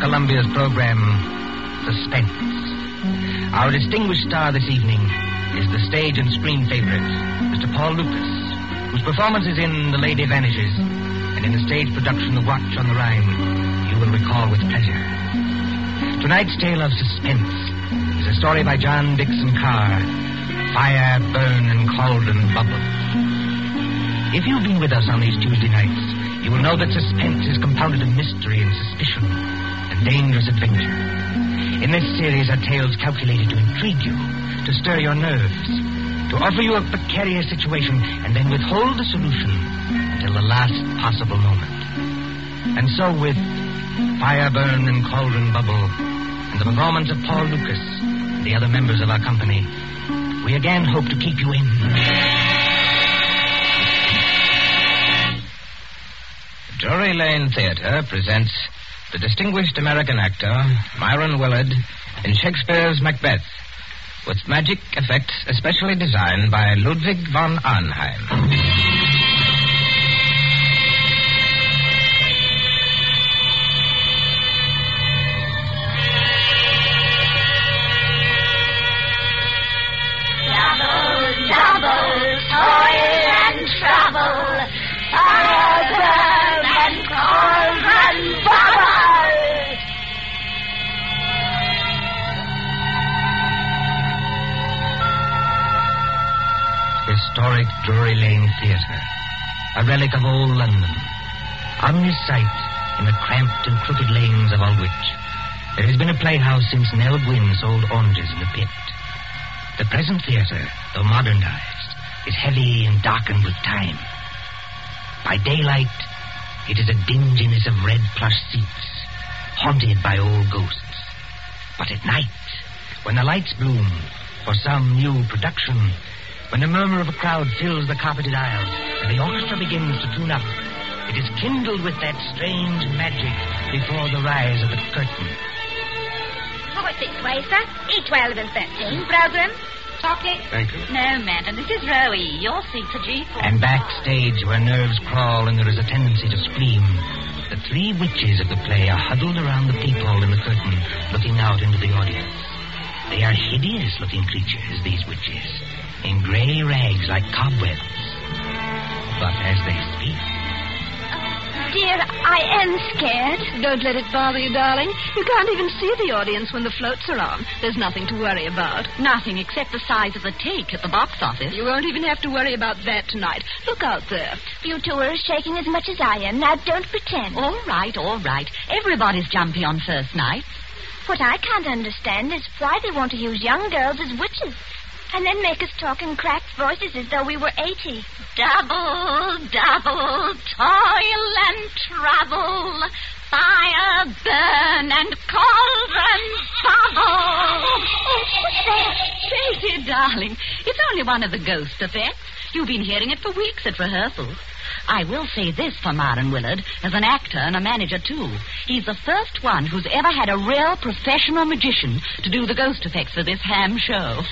Columbia's program, Suspense. Our distinguished star this evening is the stage and screen favorite, Mr. Paul Lukas, whose performance is in The Lady Vanishes and in the stage production The Watch on the Rhine you will recall with pleasure. Tonight's tale of suspense is a story by John Dickson Carr, Fire, Burn, and Cauldron Bubble. If you've been with us on these Tuesday nights, you will know that suspense is compounded of mystery and suspicion dangerous adventure. In this series are tales calculated to intrigue you, to stir your nerves, to offer you a precarious situation, and then withhold the solution until the last possible moment. And so, with Fire Burn and Cauldron Bubble, and the performance of Paul Lukas and the other members of our company, we again hope to keep you in. Drury Lane Theater presents the distinguished American actor Myron Willard in Shakespeare's Macbeth, with magic effects especially designed by Ludwig von Arnheim. Relic of old London. On this site, in the cramped and crooked lanes of Aldwych, there has been a playhouse since Nell Gwynn sold oranges in the pit. The present theatre, though modernized, is heavy and darkened with time. By daylight, it is a dinginess of red plush seats, haunted by old ghosts. But at night, when the lights bloom for some new production, when the murmur of a crowd fills the carpeted aisles and the orchestra begins to tune up, it is kindled with that strange magic before the rise of the curtain. Four six way, sir. E12 and 13. Program. Chocolate. Thank you. No, Manton. This is Rowie. Your seat's a G4. And backstage, where nerves crawl and there is a tendency to scream, the three witches of the play are huddled around the peephole in the curtain, looking out into the audience. They are hideous looking creatures, these witches, in gray rags like cobwebs. But as they speak, Dear, I am scared. Don't let it bother you, darling. You can't even see the audience when the floats are on. There's nothing to worry about. Nothing except the size of the take at the box office. You won't even have to worry about that tonight. Look out there. You two are shaking as much as I am. Now, don't pretend. All right, all right. Everybody's jumpy on first night. What I can't understand is why they want to use young girls as witches. And then make us talk in cracked voices as though we were 80. Double, double, toil and trouble. Fire, burn, and cauldron bubble. What's that? Dear darling, it's only one of the ghost effects. You've been hearing it for weeks at rehearsals. I will say this for Myron Willard, as an actor and a manager, too. He's the first one who's ever had a real professional magician to do the ghost effects for this ham show.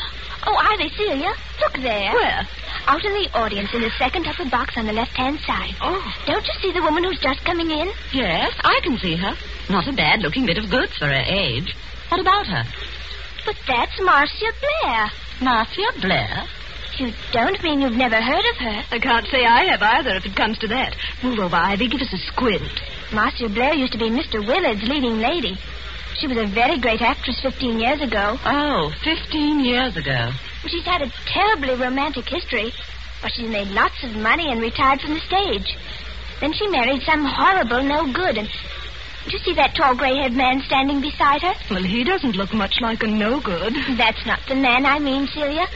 Oh, are they, Celia? Look there. Where? Out in the audience in the second upper box on the left-hand side. Oh. Don't you see the woman who's just coming in? Yes, I can see her. Not a bad looking bit of goods for her age. What about her? But that's Marcia Blair. Marcia Blair? You don't mean you've never heard of her? I can't say I have either if it comes to that. Move over, Ivy. Give us a squint. Marcia Blair used to be Mr. Willard's leading lady. She was a very great actress 15 years ago. Oh, 15 years ago. She's had a terribly romantic history, but she's made lots of money and retired from the stage. Then she married some horrible no good, and do you see that tall gray-haired man standing beside her? Well, he doesn't look much like a no good. That's not the man I mean, Celia.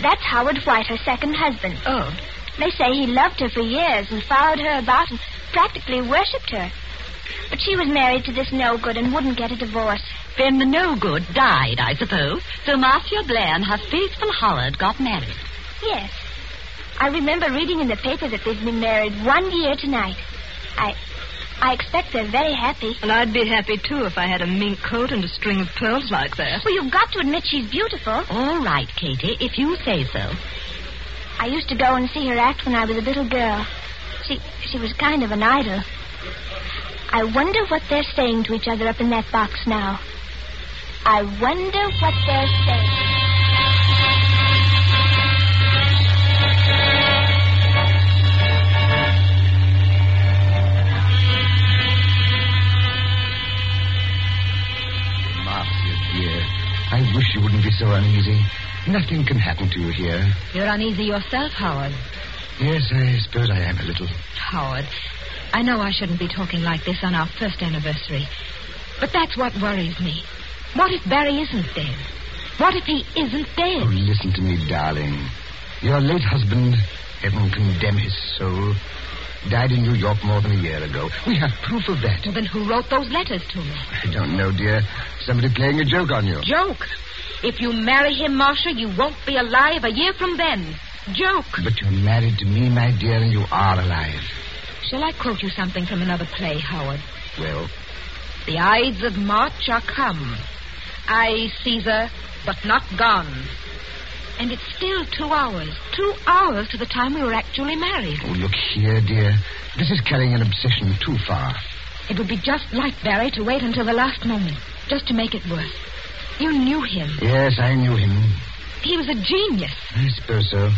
That's Howard White, her second husband. Oh. They say he loved her for years and followed her about and practically worshipped her. But she was married to this no good and wouldn't get a divorce. Then the no good died, I suppose. So Marcia Blair and her faithful Howard got married. Yes. I remember reading in the paper that they've been married one year tonight. I I expect they're very happy. And I'd be happy, too, if I had a mink coat and a string of pearls like that. Well, you've got to admit she's beautiful. All right, Katie, if you say so. I used to go and see her act when I was a little girl. She she was kind of an idol. I wonder what they're saying to each other up in that box now. I wonder what they're saying. Marcia, dear, I wish you wouldn't be so uneasy. Nothing can happen to you here. You're uneasy yourself, Howard. Yes, I suppose I am a little. Howard, I know I shouldn't be talking like this on our first anniversary, but that's what worries me. What if Barry isn't dead? What if he isn't dead? Oh, listen to me, darling. Your late husband, heaven condemn his soul, died in New York more than a year ago. We have proof of that. Well, then who wrote those letters to me? I don't know, dear. Somebody playing a joke on you. Joke. If you marry him, Marcia, you won't be alive a year from then. Joke. But you're married to me, my dear, and you are alive. Shall I quote you something from another play, Howard? Well, The Ides of March are come. I, Caesar, but not gone. And it's still two hours. Two hours to the time we were actually married. oh, look here, dear. This is carrying an obsession too far. It would be just like Barry to wait until the last moment, just to make it worse. You knew him. Yes, I knew him. He was a genius. I suppose so.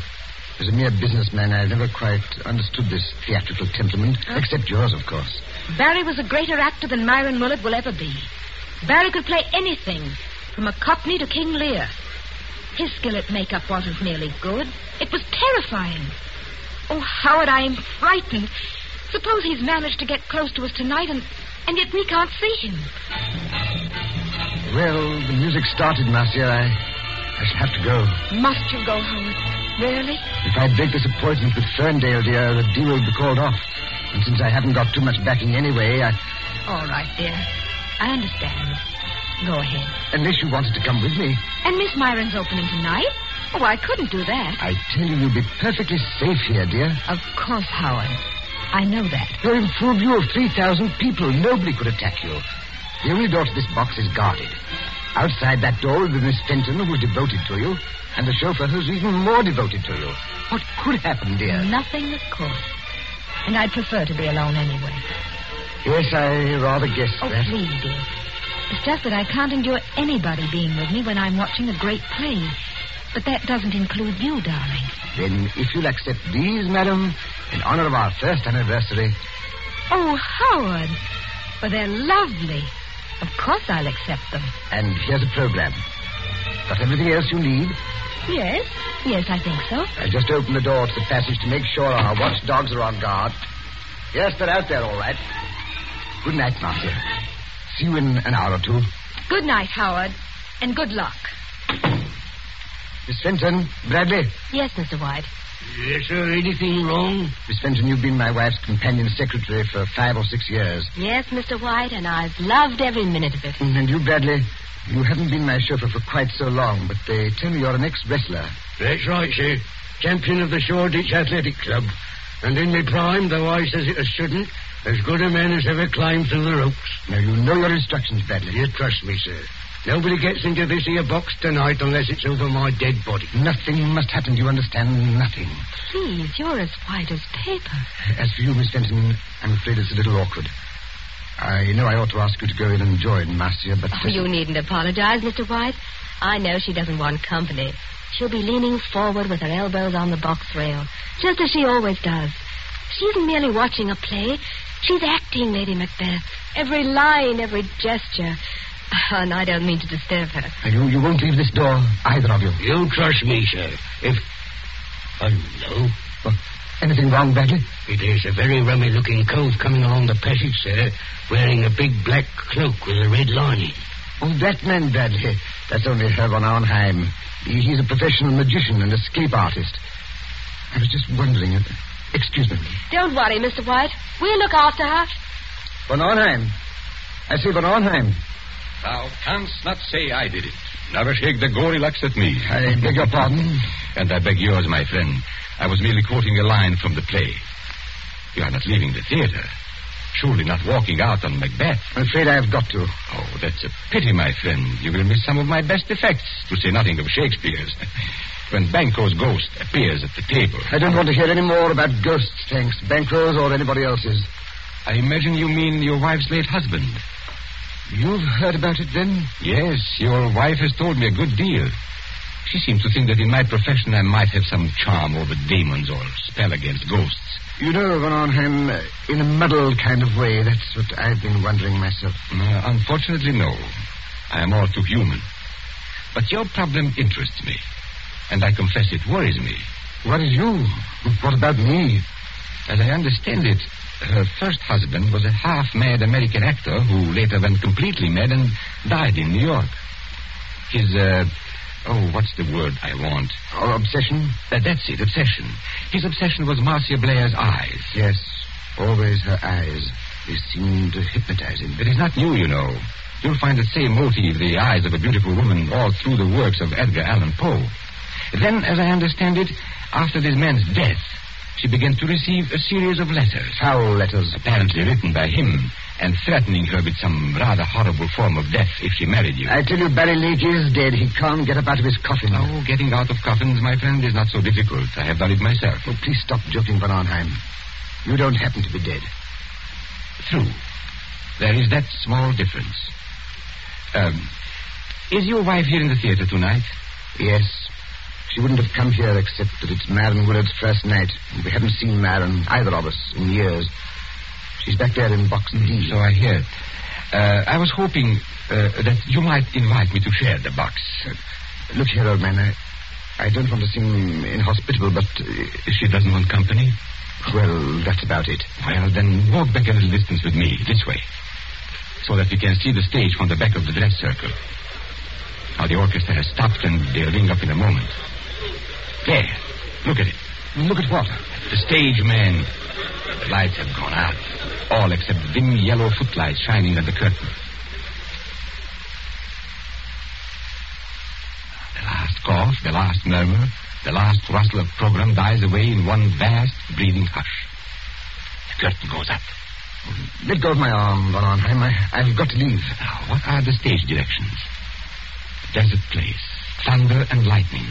As a mere businessman, I've never quite understood this theatrical temperament, except yours, of course. Barry was a greater actor than Myron Willard will ever be. Barry could play anything, from a Cockney to King Lear. His skill at makeup wasn't merely good, it was terrifying. Oh, Howard, I am frightened. Suppose he's managed to get close to us tonight, and, and yet we can't see him. Well, the music started, Marcia. I, I shall have to go. Must you go, Howard? Really? If I break this appointment with Ferndale, dear, the deal will be called off. And since I haven't got too much backing anyway, I, All right, dear. I understand. Go ahead. unless you wanted to come with me, And Miss Myron's opening tonight? Oh, I couldn't do that. I tell you, you'll be perfectly safe here, dear. Of course, Howard. I know that. You're in full view of 3,000 people. Nobody could attack you. The only door to this box is guarded. Outside that door be Miss Fenton, who's devoted to you, and the chauffeur who's even more devoted to you. What could happen, dear? Nothing, of course. And I'd prefer to be alone anyway. Yes, I rather guessed Oh, that. please, dear. It's just that I can't endure anybody being with me when I'm watching a great play. But that doesn't include you, darling. Then, if you'll accept these, madam, in honor of our first anniversary, Oh, Howard. Well, they're lovely. Of course I'll accept them. and here's a program. Got everything else you need? Yes? Yes, I think so. I just opened the door to the passage to make sure our watchdogs are on guard. Yes, they're out there, all right. Good night, Marcia. See you in an hour or two. Good night, Howard. And good luck. Miss Fenton, Bradley. Yes, Mr. White. Yes, sir. Anything wrong? Miss Fenton, you've been my wife's companion secretary for five or six years. Yes, Mr. White, and I've loved every minute of it. Mm, and you, Bradley, you haven't been my chauffeur for quite so long, but they tell me you're an ex-wrestler. That's right, sir. Champion of the Shoreditch Athletic Club. And in my prime, though I says it as shouldn't, as good a man as ever climbed through the ropes. Now, you know your instructions, Bradley. You trust me, sir. Nobody gets into this here box tonight unless it's over my dead body. Nothing must happen, do you understand? Nothing. Please, you're as white as paper. As for you, Miss Fenton, I'm afraid it's a little awkward. I know I ought to ask you to go in and join Marcia, but... Oh, you uh, needn't apologize, Mr. White. I know she doesn't want company. She'll be leaning forward with her elbows on the box rail, just as she always does. She isn't merely watching a play. She's acting, Lady Macbeth. Every line, every gesture. And I don't mean to disturb her. You, you won't leave this door, either of you. You trust me, sir. If. Hello. Well, anything wrong, Bradley? It is a very rummy looking cove coming along the passage, sir, wearing a big black cloak with a red lining. Oh, that man, Bradley. That's only Herr von Arnheim. He- He's a professional magician and escape artist. I was just wondering. uh, Excuse me. Don't worry, Mr. White. We'll look after her. Von Arnheim. I see von Arnheim. Thou canst not say I did it. Never shake the gory locks at me. I beg your pardon. And I beg yours, my friend. I was merely quoting a line from the play. You are not leaving the theater. Surely not walking out on Macbeth. I'm afraid I've got to. Oh, that's a pity, my friend. You will miss some of my best effects, to say nothing of Shakespeare's. when Banquo's ghost appears at the table. I don't want to hear any more about ghosts, thanks. Banquo's or anybody else's. I imagine you mean your wife's late husband. You've heard about it then? Yes, your wife has told me a good deal. She seems to think that in my profession I might have some charm over demons or spell against ghosts. You know, von Arnheim, uh, in a muddled kind of way, that's what I've been wondering myself. Uh, unfortunately, no. I am all too human. But your problem interests me. And I confess it worries me. What is you? What about me? As I understand it, her first husband was a half mad American actor who later went completely mad and died in New York. His, uh, oh, what's the word I want? Or obsession? Uh, that's it, obsession. His obsession was Marcia Blair's eyes. Yes, always her eyes. They seem to hypnotize him. But It is not new, you know. You'll find the same motive, the eyes of a beautiful woman, all through the works of Edgar Allan Poe. Then, as I understand it, after this man's death, she began to receive a series of letters. Foul letters. Apparently written by him, and threatening her with some rather horrible form of death if she married you. I tell you, Barry Lake is dead. He can't get up out of his coffin. Oh, getting out of coffins, my friend, is not so difficult. I have done it myself. Oh, please stop joking, von Arnheim. You don't happen to be dead. True. There is that small difference. Um, is your wife here in the theater tonight? Yes. She wouldn't have come here except that it's Myron Willard's first night. We haven't seen Myron, either of us, in years. She's back there in box D. So I hear. Uh, I was hoping uh, that you might invite me to share the box. Look here, old man. I, I don't want to seem inhospitable, but. Uh, she doesn't want company? Well, that's about it. Well, then walk back a little distance with me, this way. So that we can see the stage from the back of the dress circle. Now, the orchestra has stopped and they'll ring up in a moment. There. Look at it. Look at what? The stage, man. The lights have gone out. All except dim yellow footlights shining at the curtain. The last cough, the last murmur, the last rustle of program dies away in one vast, breathing hush. The curtain goes up. Let go of my arm, von Arnheim. I, I've got to leave. Now, what are the stage directions? Desert place, thunder and lightning.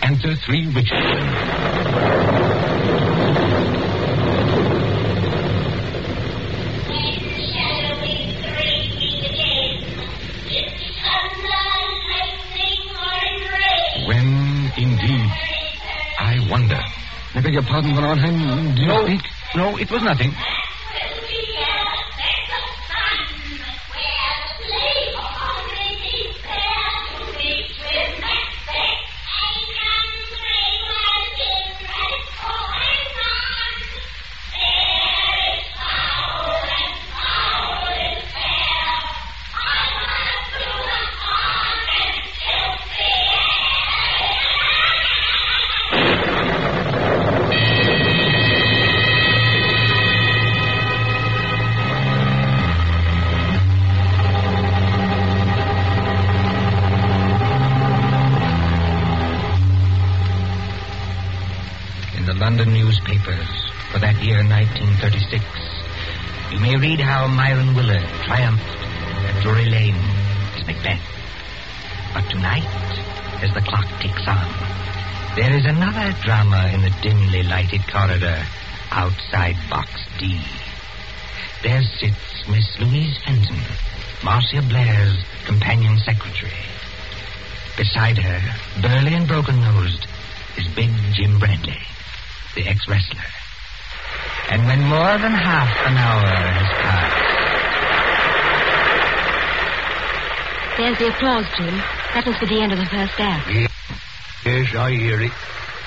Enter three witches. When, indeed, I wonder. I beg your pardon, von Arnheim. Do you No, speak? no, it was nothing. Newspapers for that year, 1936, you may read how Myron Willard triumphed at Drury Lane as Macbeth. But tonight, as the clock ticks on, there is another drama in the dimly lighted corridor outside Box D. There sits Miss Louise Fenton, Marcia Blair's companion secretary. Beside her, burly and broken-nosed, is big Jim Bradley, the ex-wrestler. And when more than half an hour has passed, There's the applause, Jim. That must be the end of the first act. Yes, I hear it.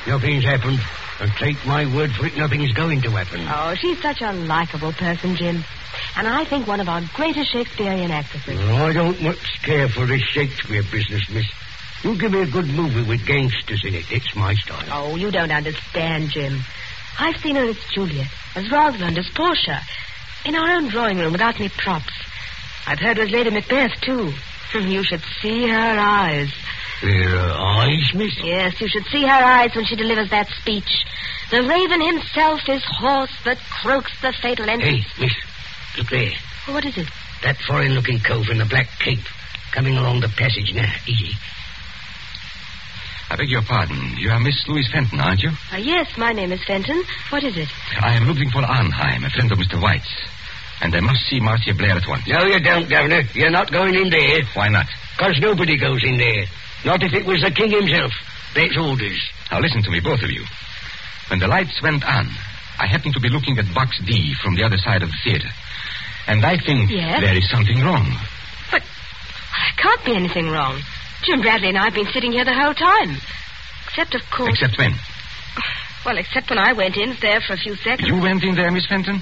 Nothing's happened. And take my word for it, nothing's going to happen. Oh, she's such a likable person, Jim. and I think one of our greatest Shakespearean actresses. I don't much care for this Shakespeare business, miss. You give me a good movie with gangsters in it. It's my style. Oh, you don't understand, Jim. I've seen her as Juliet, as Rosalind, as Portia, in our own drawing room without any props. I've heard her as Lady Macbeth, too. Hmm, you should see her eyes. Her uh, eyes, miss? Yes, you should see her eyes when she delivers that speech. The raven himself is hoarse that croaks the fatal entrance. Hey, miss, look there. What is it? That foreign-looking cove in the black cape. Coming along the passage now. Easy. I beg your pardon. You are Miss Louise Fenton, aren't you? Uh, yes, my name is Fenton. What is it? I am looking for Arnheim, a friend of Mr. White's. And I must see Marcia Blair at once. No, you don't, Governor. You're not going in there. Why not? Because nobody goes in there. Not if it was the king himself. That's orders. Now listen to me, both of you. When the lights went on, I happened to be looking at box D from the other side of the theater. And I think Yes? there is something wrong. But there can't be anything wrong. Jim Bradley and I have been sitting here the whole time. Except, of course. Except when? Well, except when I went in there for a few seconds. You went in there, Miss Fenton?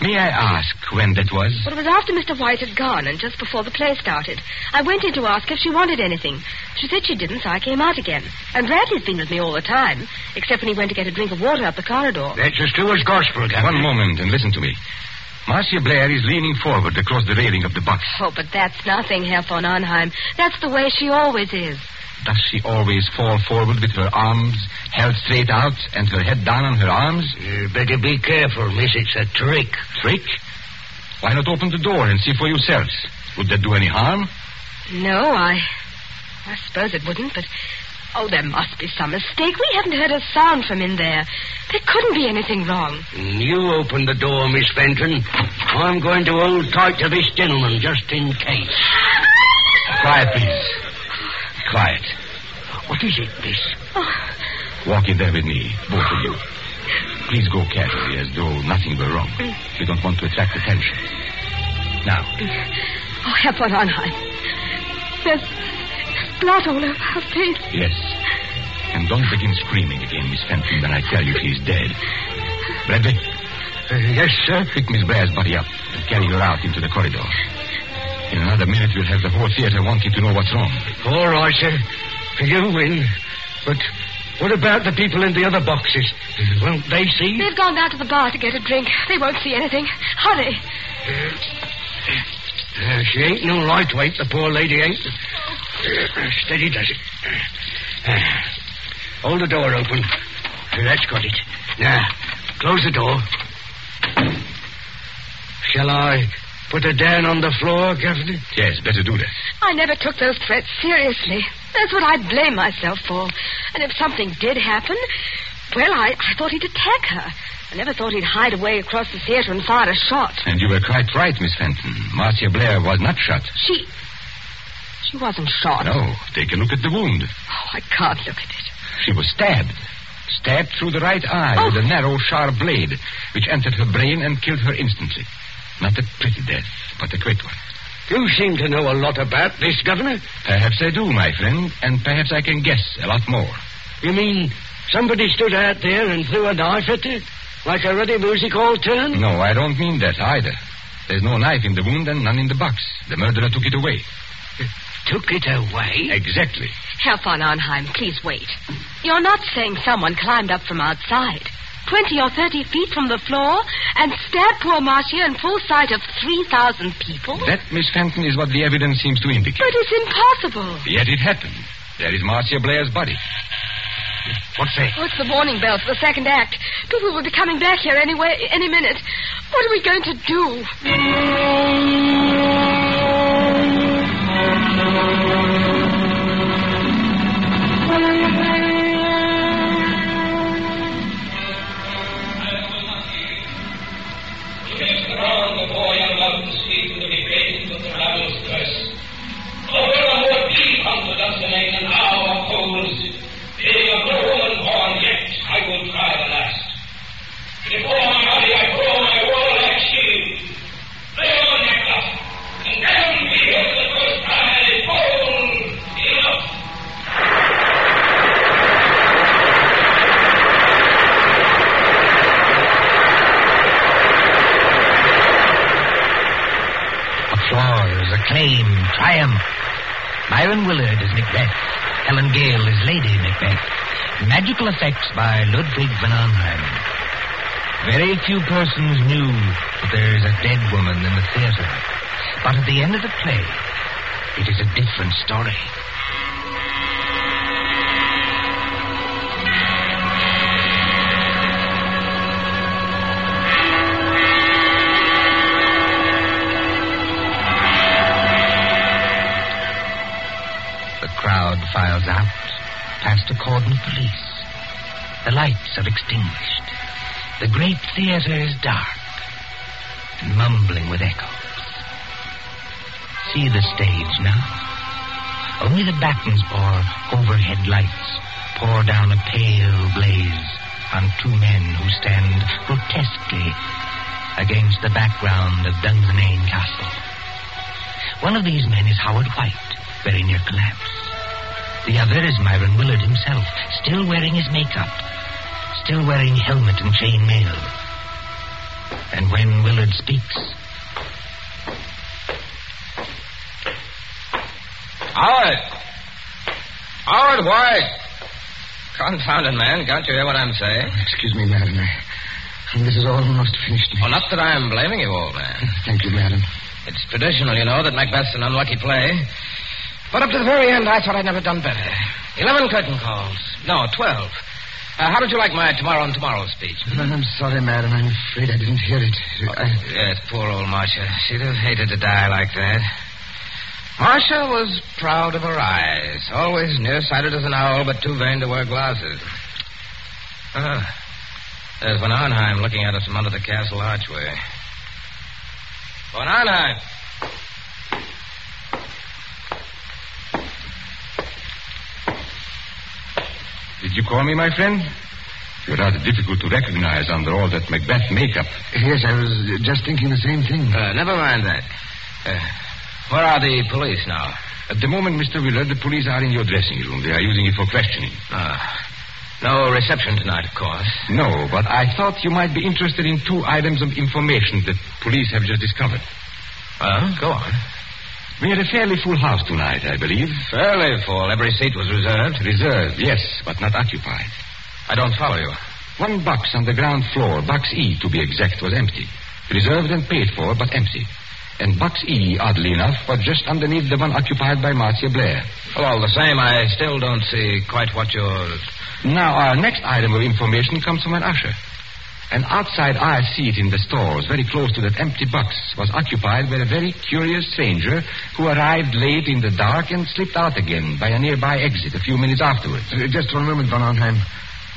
May I ask when that was? But it was after Mr. White had gone and just before the play started. I went in to ask if she wanted anything. She said she didn't, so I came out again. And Bradley's been with me all the time, except when he went to get a drink of water up the corridor. That's as true as gospel, Governor. One moment and listen to me. Marcia Blair is leaning forward across the railing of the box. Oh, but that's nothing, Herr von Arnheim. That's the way she always is. Does she always fall forward with her arms held straight out and her head down on her arms? You better be careful, miss. It's a trick. Trick? Why not open the door and see for yourselves? Would that do any harm? No, I. I suppose it wouldn't, but. Oh, there must be some mistake. We haven't heard a sound from in there. There couldn't be anything wrong. You open the door, Miss Fenton. I'm going to hold tight to this gentleman just in case. Quiet, please. Quiet. What is it, miss? Oh. Walk in there with me, both of you. Please go carefully, as though nothing were wrong. We don't want to attract attention. Now, Oh, Herr von Arnheim. There's blood all over her face. yes. And don't begin screaming again, Miss Fenton, when I tell you she's dead. Bradley, Uh, yes, sir. pick Miss Blair's body up and carry her out into the corridor. In another minute, we'll have the whole theater wanting to know what's wrong. All right, sir. You win. But what about the people in the other boxes? Won't they see? They've gone down to the bar to get a drink. They won't see anything. Hurry. Uh, she ain't no lightweight, the poor lady ain't. Uh, steady does it. Uh, hold the door open. Uh, that's got it. Now, close the door. Shall I put her down on the floor, Governor? Yes, better do that. I never took those threats seriously. That's what I'd blame myself for. And if something did happen, well, I, I thought he'd attack her. I never thought he'd hide away across the theater and fire a shot. And you were quite right, Miss Fenton. Marcia Blair was not shot. She. She wasn't shot. No, take a look at the wound. Oh, I can't look at it. She was stabbed. Stabbed through the right eye Oh. with a oh. narrow, sharp blade, which entered her brain and killed her instantly. Not a pretty death, but a quick one. You seem to know a lot about this, Governor. Perhaps I do, my friend, and perhaps I can guess a lot more. You mean somebody stood out there and threw a knife at her? Like a ready music hall turn? No, I don't mean that either. There's no knife in the wound and none in the box. The murderer took it away. Took it away? Exactly. Herr von Arnheim, please wait. You're not saying someone climbed up from outside, 20 or 30 feet from the floor, and stabbed poor Marcia in full sight of 3,000 people? That, Miss Fenton, is what the evidence seems to indicate. But it's impossible. Yet it happened. There is Marcia Blair's body. What's that? Oh, it's the warning bell for the second act. People will be coming back here anyway, any minute. What are we going to do? around the boy young mountain street with the grace of the ravenous curse. Oh, where a more deep confidence than an hour holds, being of no woman born, yet I will try the last. Before my body I throw my warlike shield, lay on Macduff, and then behold the first time I fall triumph. Myron Willard is Macbeth. Helen Gale is Lady Macbeth. Effects by Ludwig von Arnheim. Very few persons knew that there is a dead woman in the theater. But at the end of the play, it is a different story. The crowd files out past a cordon police. The lights are extinguished. The great theater is dark and mumbling with echoes. See the stage now. Only the battens or overhead lights pour down a pale blaze on two men who stand grotesquely against the background of Dunsinane Castle. One of these men is Howard White, very near collapse. The other is Myron Willard himself, still wearing his makeup, still wearing helmet and chain mail. And when Willard speaks, Howard! Howard White! Confounded man, can't you hear what I'm saying? Excuse me, madam. I, this is almost finished. Well, not that I'm blaming you, old man. Thank you, madam. It's traditional, you know, that Macbeth's an unlucky play. But up to the very end, I thought I'd never done better. Eleven curtain calls. No, twelve. Uh, how did you like my tomorrow and tomorrow speech? I'm sorry, madam. I'm afraid I didn't hear it. I... Yes, poor old Marcia. She'd have hated to die like that. Marcia was proud of her eyes. Always nearsighted as an owl, but too vain to wear glasses. Ah, there's Von Arnheim looking at us from under the castle archway. Von Arnheim! Did you call me, my friend? You're rather difficult to recognize under all that Macbeth makeup. Yes, I was just thinking the same thing. Uh, never mind that. Uh, where are the police now? At the moment, Mr. Willard, the police are in your dressing room. They are using it for questioning. Ah. No reception tonight, of course. No, but I thought you might be interested in two items of information that police have just discovered. Well, go on. We had a fairly full house tonight, I believe. Fairly full. Every seat was reserved. Reserved, yes, but not occupied. I don't follow you. One box on the ground floor, box E to be exact, was empty. Reserved and paid for, but empty. And box E, oddly enough, was just underneath the one occupied by Marcia Blair. Well, all the same, I still don't see quite what you're. Now, our next item of information comes from an usher. An outside aisle seat in the stalls, very close to that empty box, was occupied by a very curious stranger who arrived late in the dark and slipped out again by a nearby exit a few minutes afterwards. Uh, just one moment, Von Arnheim.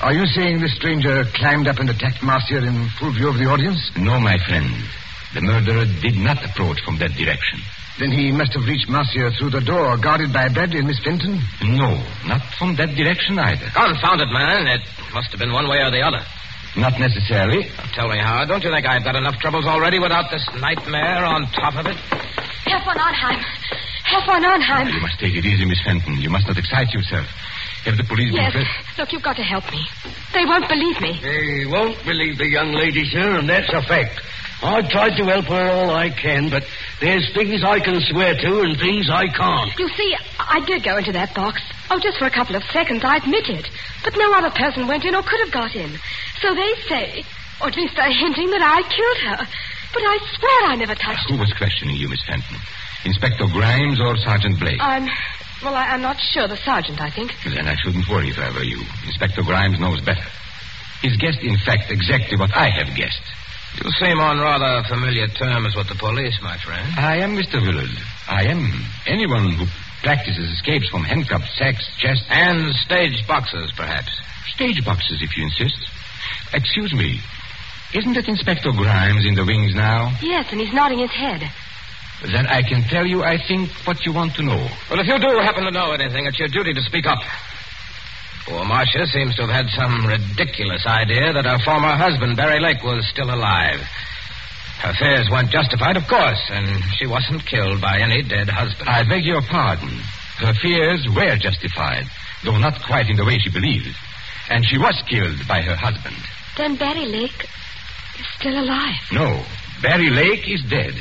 Are you saying this stranger climbed up and attacked Marcia in full view of the audience? No, my friend. The murderer did not approach from that direction. Then he must have reached Marcia through the door guarded by Bradley and Miss Fenton? No, not from that direction either. Confounded, man. It must have been one way or the other. Not necessarily. Tell me, Howard, don't you think I've got enough troubles already without this nightmare on top of it? Herr von Arnheim. Herr von Arnheim. You must take it easy, Miss Fenton. You must not excite yourself. Have the police Yes. been... Look, you've got to help me. They won't believe me. They won't believe the young lady, sir, and that's a fact. I've tried to help her all I can, but there's things I can swear to and things I can't. You see, I did go into that box. Oh, just for a couple of seconds, I admit it. But no other person went in or could have got in. So they say, or at least they're hinting that I killed her. But I swear I never touched her. Who was questioning you, Miss Fenton? Inspector Grimes or Sergeant Blake? I'm. Well, I, I'm not sure. The sergeant, I think. Then I shouldn't worry if I were you. Inspector Grimes knows better. He's guessed, in fact, exactly what I have guessed. You seem on rather familiar terms with the police, my friend. I am Mr. Willard. I am. Anyone who practices escapes from handcuffs, sacks, chests. And stage boxes, perhaps. Stage boxes, if you insist. Excuse me. Isn't it Inspector Grimes in the wings now? Yes, and he's nodding his head. Then I can tell you, I think, what you want to know. Well, if you do happen to know anything, it's your duty to speak up. Poor Marcia seems to have had some ridiculous idea that her former husband, Barry Lake, was still alive. Her fears weren't justified, of course, and she wasn't killed by any dead husband. I beg your pardon. Her fears were justified, though not quite in the way she believed. And she was killed by her husband. Then Barry Lake is still alive. No, Barry Lake is dead.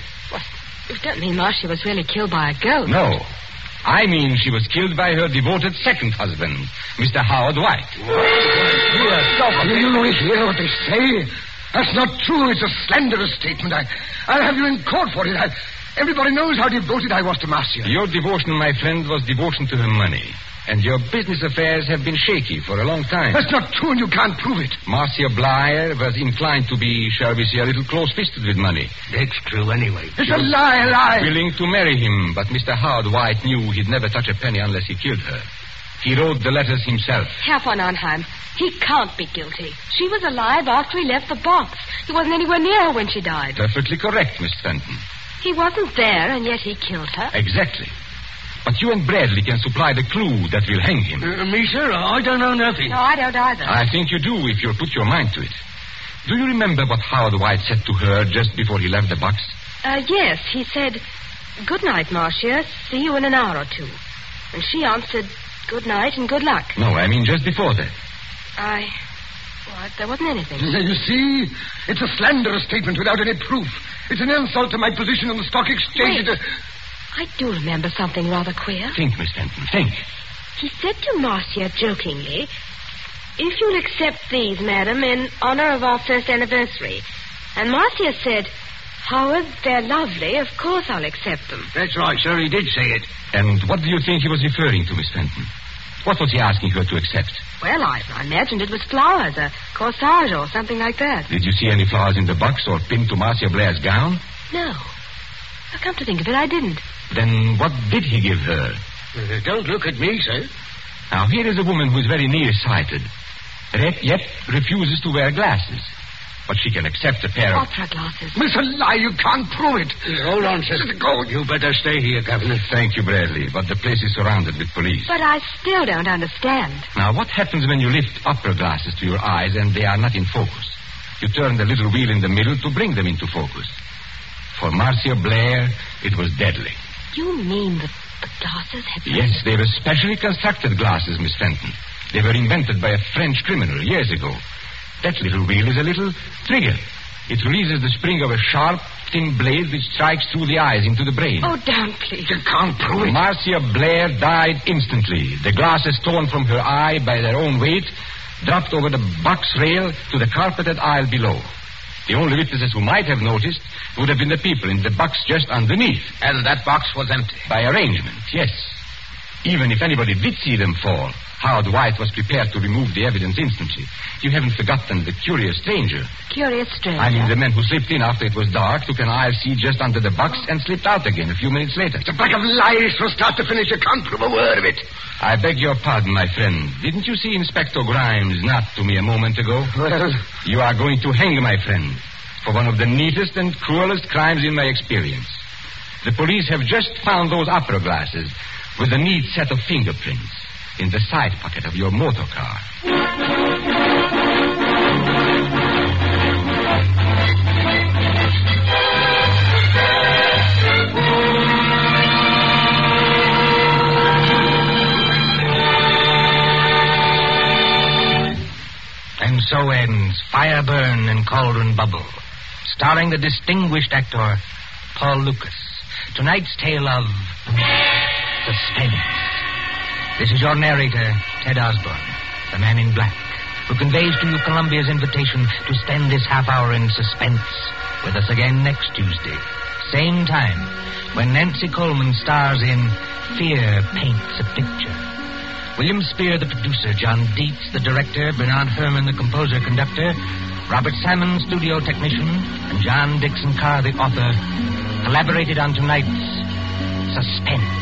You don't mean Marcia was really killed by a ghost? No. I mean she was killed by her devoted second husband, Mr. Howard White. Here, stop. You, you hear what they say? That's not true. It's a slanderous statement. I, I'll have you in court for it. I, everybody knows how devoted I was to Marcia. Your devotion, my friend, was devotion to her money. And your business affairs have been shaky for a long time. That's not true, and you can't prove it. Marcia Blair was inclined to be, shall we say, a little close-fisted with money. That's true anyway. It's a lie, a lie. Willing to marry him, but Mr. Howard White knew he'd never touch a penny unless he killed her. He wrote the letters himself. Herr von Arnheim, he can't be guilty. She was alive after he left the box. He wasn't anywhere near her when she died. Perfectly correct, Miss Fenton. He wasn't there, and yet he killed her. Exactly. But you and Bradley can supply the clue that will hang him. Uh, me, sir? I don't know nothing. No, I don't either. I think you do if you'll put your mind to it. Do you remember what Howard White said to her just before he left the box? Uh, yes, he said, Good night, Marcia. See you in an hour or two. And she answered, Good night and good luck. No, I mean just before that. I. What? There wasn't anything. You see? It's a slanderous statement without any proof. It's an insult to my position on the stock exchange. Wait. I do remember something rather queer. Think, Miss Fenton, think. He said to Marcia jokingly, If you'll accept these, madam, in honor of our first anniversary. And Marcia said, Howard, they're lovely. Of course I'll accept them. That's right, sir. He did say it. And what do you think he was referring to, Miss Fenton? What was he asking her to accept? Well, I, I imagined it was flowers, a corsage or something like that. Did you see any flowers in the box or pinned to Marcia Blair's gown? No. I come to think of it, I didn't. Then what did he give her? Uh, don't look at me, sir. Now, here is a woman who is very nearsighted, yet, yet refuses to wear glasses. But she can accept a pair of... Opera glasses. It's a lie. You can't prove it. Hold on, sir. Go. You better stay here, Governor. Thank you, Bradley, but the place is surrounded with police. But I still don't understand. Now, what happens when you lift opera glasses to your eyes and they are not in focus? You turn the little wheel in the middle to bring them into focus. For Marcia Blair, it was deadly. You mean that the glasses had... Yes, they were specially constructed glasses, Miss Fenton. They were invented by a French criminal years ago. That little wheel is a little trigger. It releases the spring of a sharp, thin blade which strikes through the eyes into the brain. Oh, don't, please. You can't prove it. Marcia Blair died instantly. The glasses torn from her eye by their own weight dropped over the box rail to the carpeted aisle below. The only witnesses who might have noticed would have been the people in the box just underneath. And that box was empty. By arrangement, yes. Even if anybody did see them fall, Howard White was prepared to remove the evidence instantly. You haven't forgotten the curious stranger. Curious stranger. I mean the man who slipped in after it was dark, took an IFC just under the box, and slipped out again a few minutes later. It's a bag of lies from start to finish. You can't prove a word of it. I beg your pardon, my friend. Didn't you see Inspector Grimes not to me a moment ago? Well, You are going to hang, my friend, for one of the neatest and cruelest crimes in my experience. The police have just found those opera glasses with a neat set of fingerprints in the side pocket of your motor car. And so ends Fire Burn and Cauldron Bubble, starring the distinguished actor Paul Lukas. Tonight's tale of suspense. This is your narrator, Ted Osborne, the man in black, who conveys to you Columbia's invitation to spend this half hour in suspense with us again next Tuesday. Same time, when Nancy Coleman stars in Fear Paints a Picture. William Spier, the producer, John Dietz, the director, Bernard Herrmann, the composer conductor, Robert Salmon, studio technician, and John Dickson Carr, the author, collaborated on tonight's Suspense.